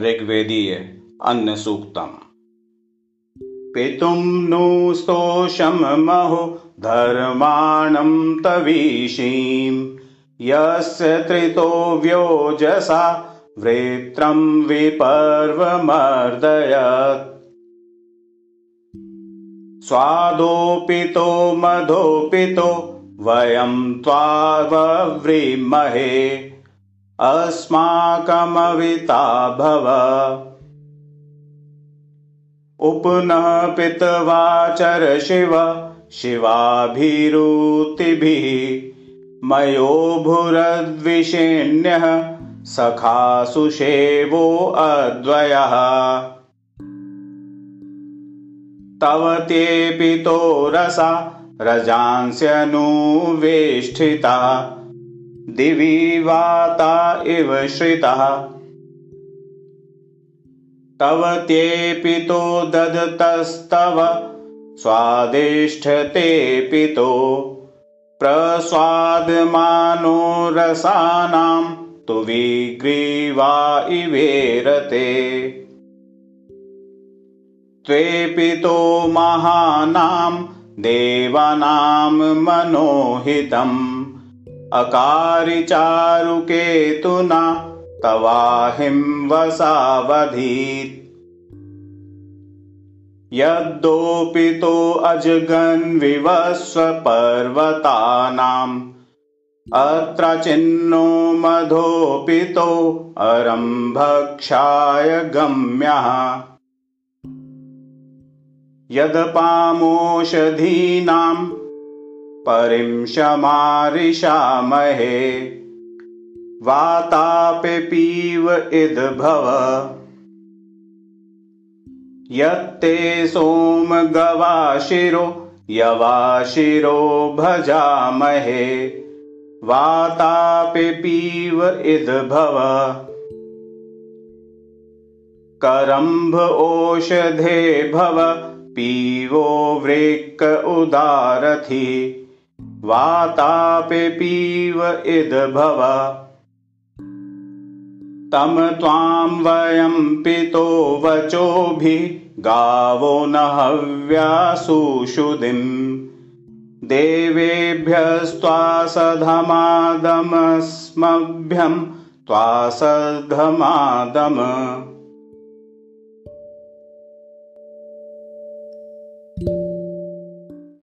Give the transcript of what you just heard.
ऋग्वेदीय अन्नसूक्तम् पितुं नु स्तोषमहो धर्माणं तवीषीं यस्य त्रितो व्योजसा वृत्रं विपर्वमर्दयत्। स्वादोपितो मधोपितो वयं त्वावव्रीमहे अस्माकमविता भव उपनः पितवाचर शिव शिवाभिरुतिभिः मयोभुरद्विषेण्यः सखासुषेवो अद्वयः। तव ते पितो रसा रजांस्यनुवेष्ठिता दिवि वाता इव श्रितः। तव ते पितो दधतस्तव स्वादिष्ठते पितो प्रस्वादमानो रसानां तु विग्रीवा इवेरते त्वे पितो महानां देवानां मनोहितम् अकारिचारुकेतुना तवाहिं वसावधीत्। यद्दोपितो अजगन्विवस्वपर्वतानाम् अत्र चिन्नो मधोपितो अरम्भक्षाय गम्यः। यदपामोषधीनां परिं शमारिषामहे वातापिपीव इद्भव। यत्ते सोमगवाशिरो यवाशिरो भजामहे। वातापिपीव इद्भव। करम्भ ओषधे भव पीवो वृक्क उदारथि वातापिपीव इद्भव तं त्वां वयं पितो वचोभिः गावो न हव्यासुषुधिं देवेभ्यस्त्वासधमादमस्मभ्यं त्वासधमादम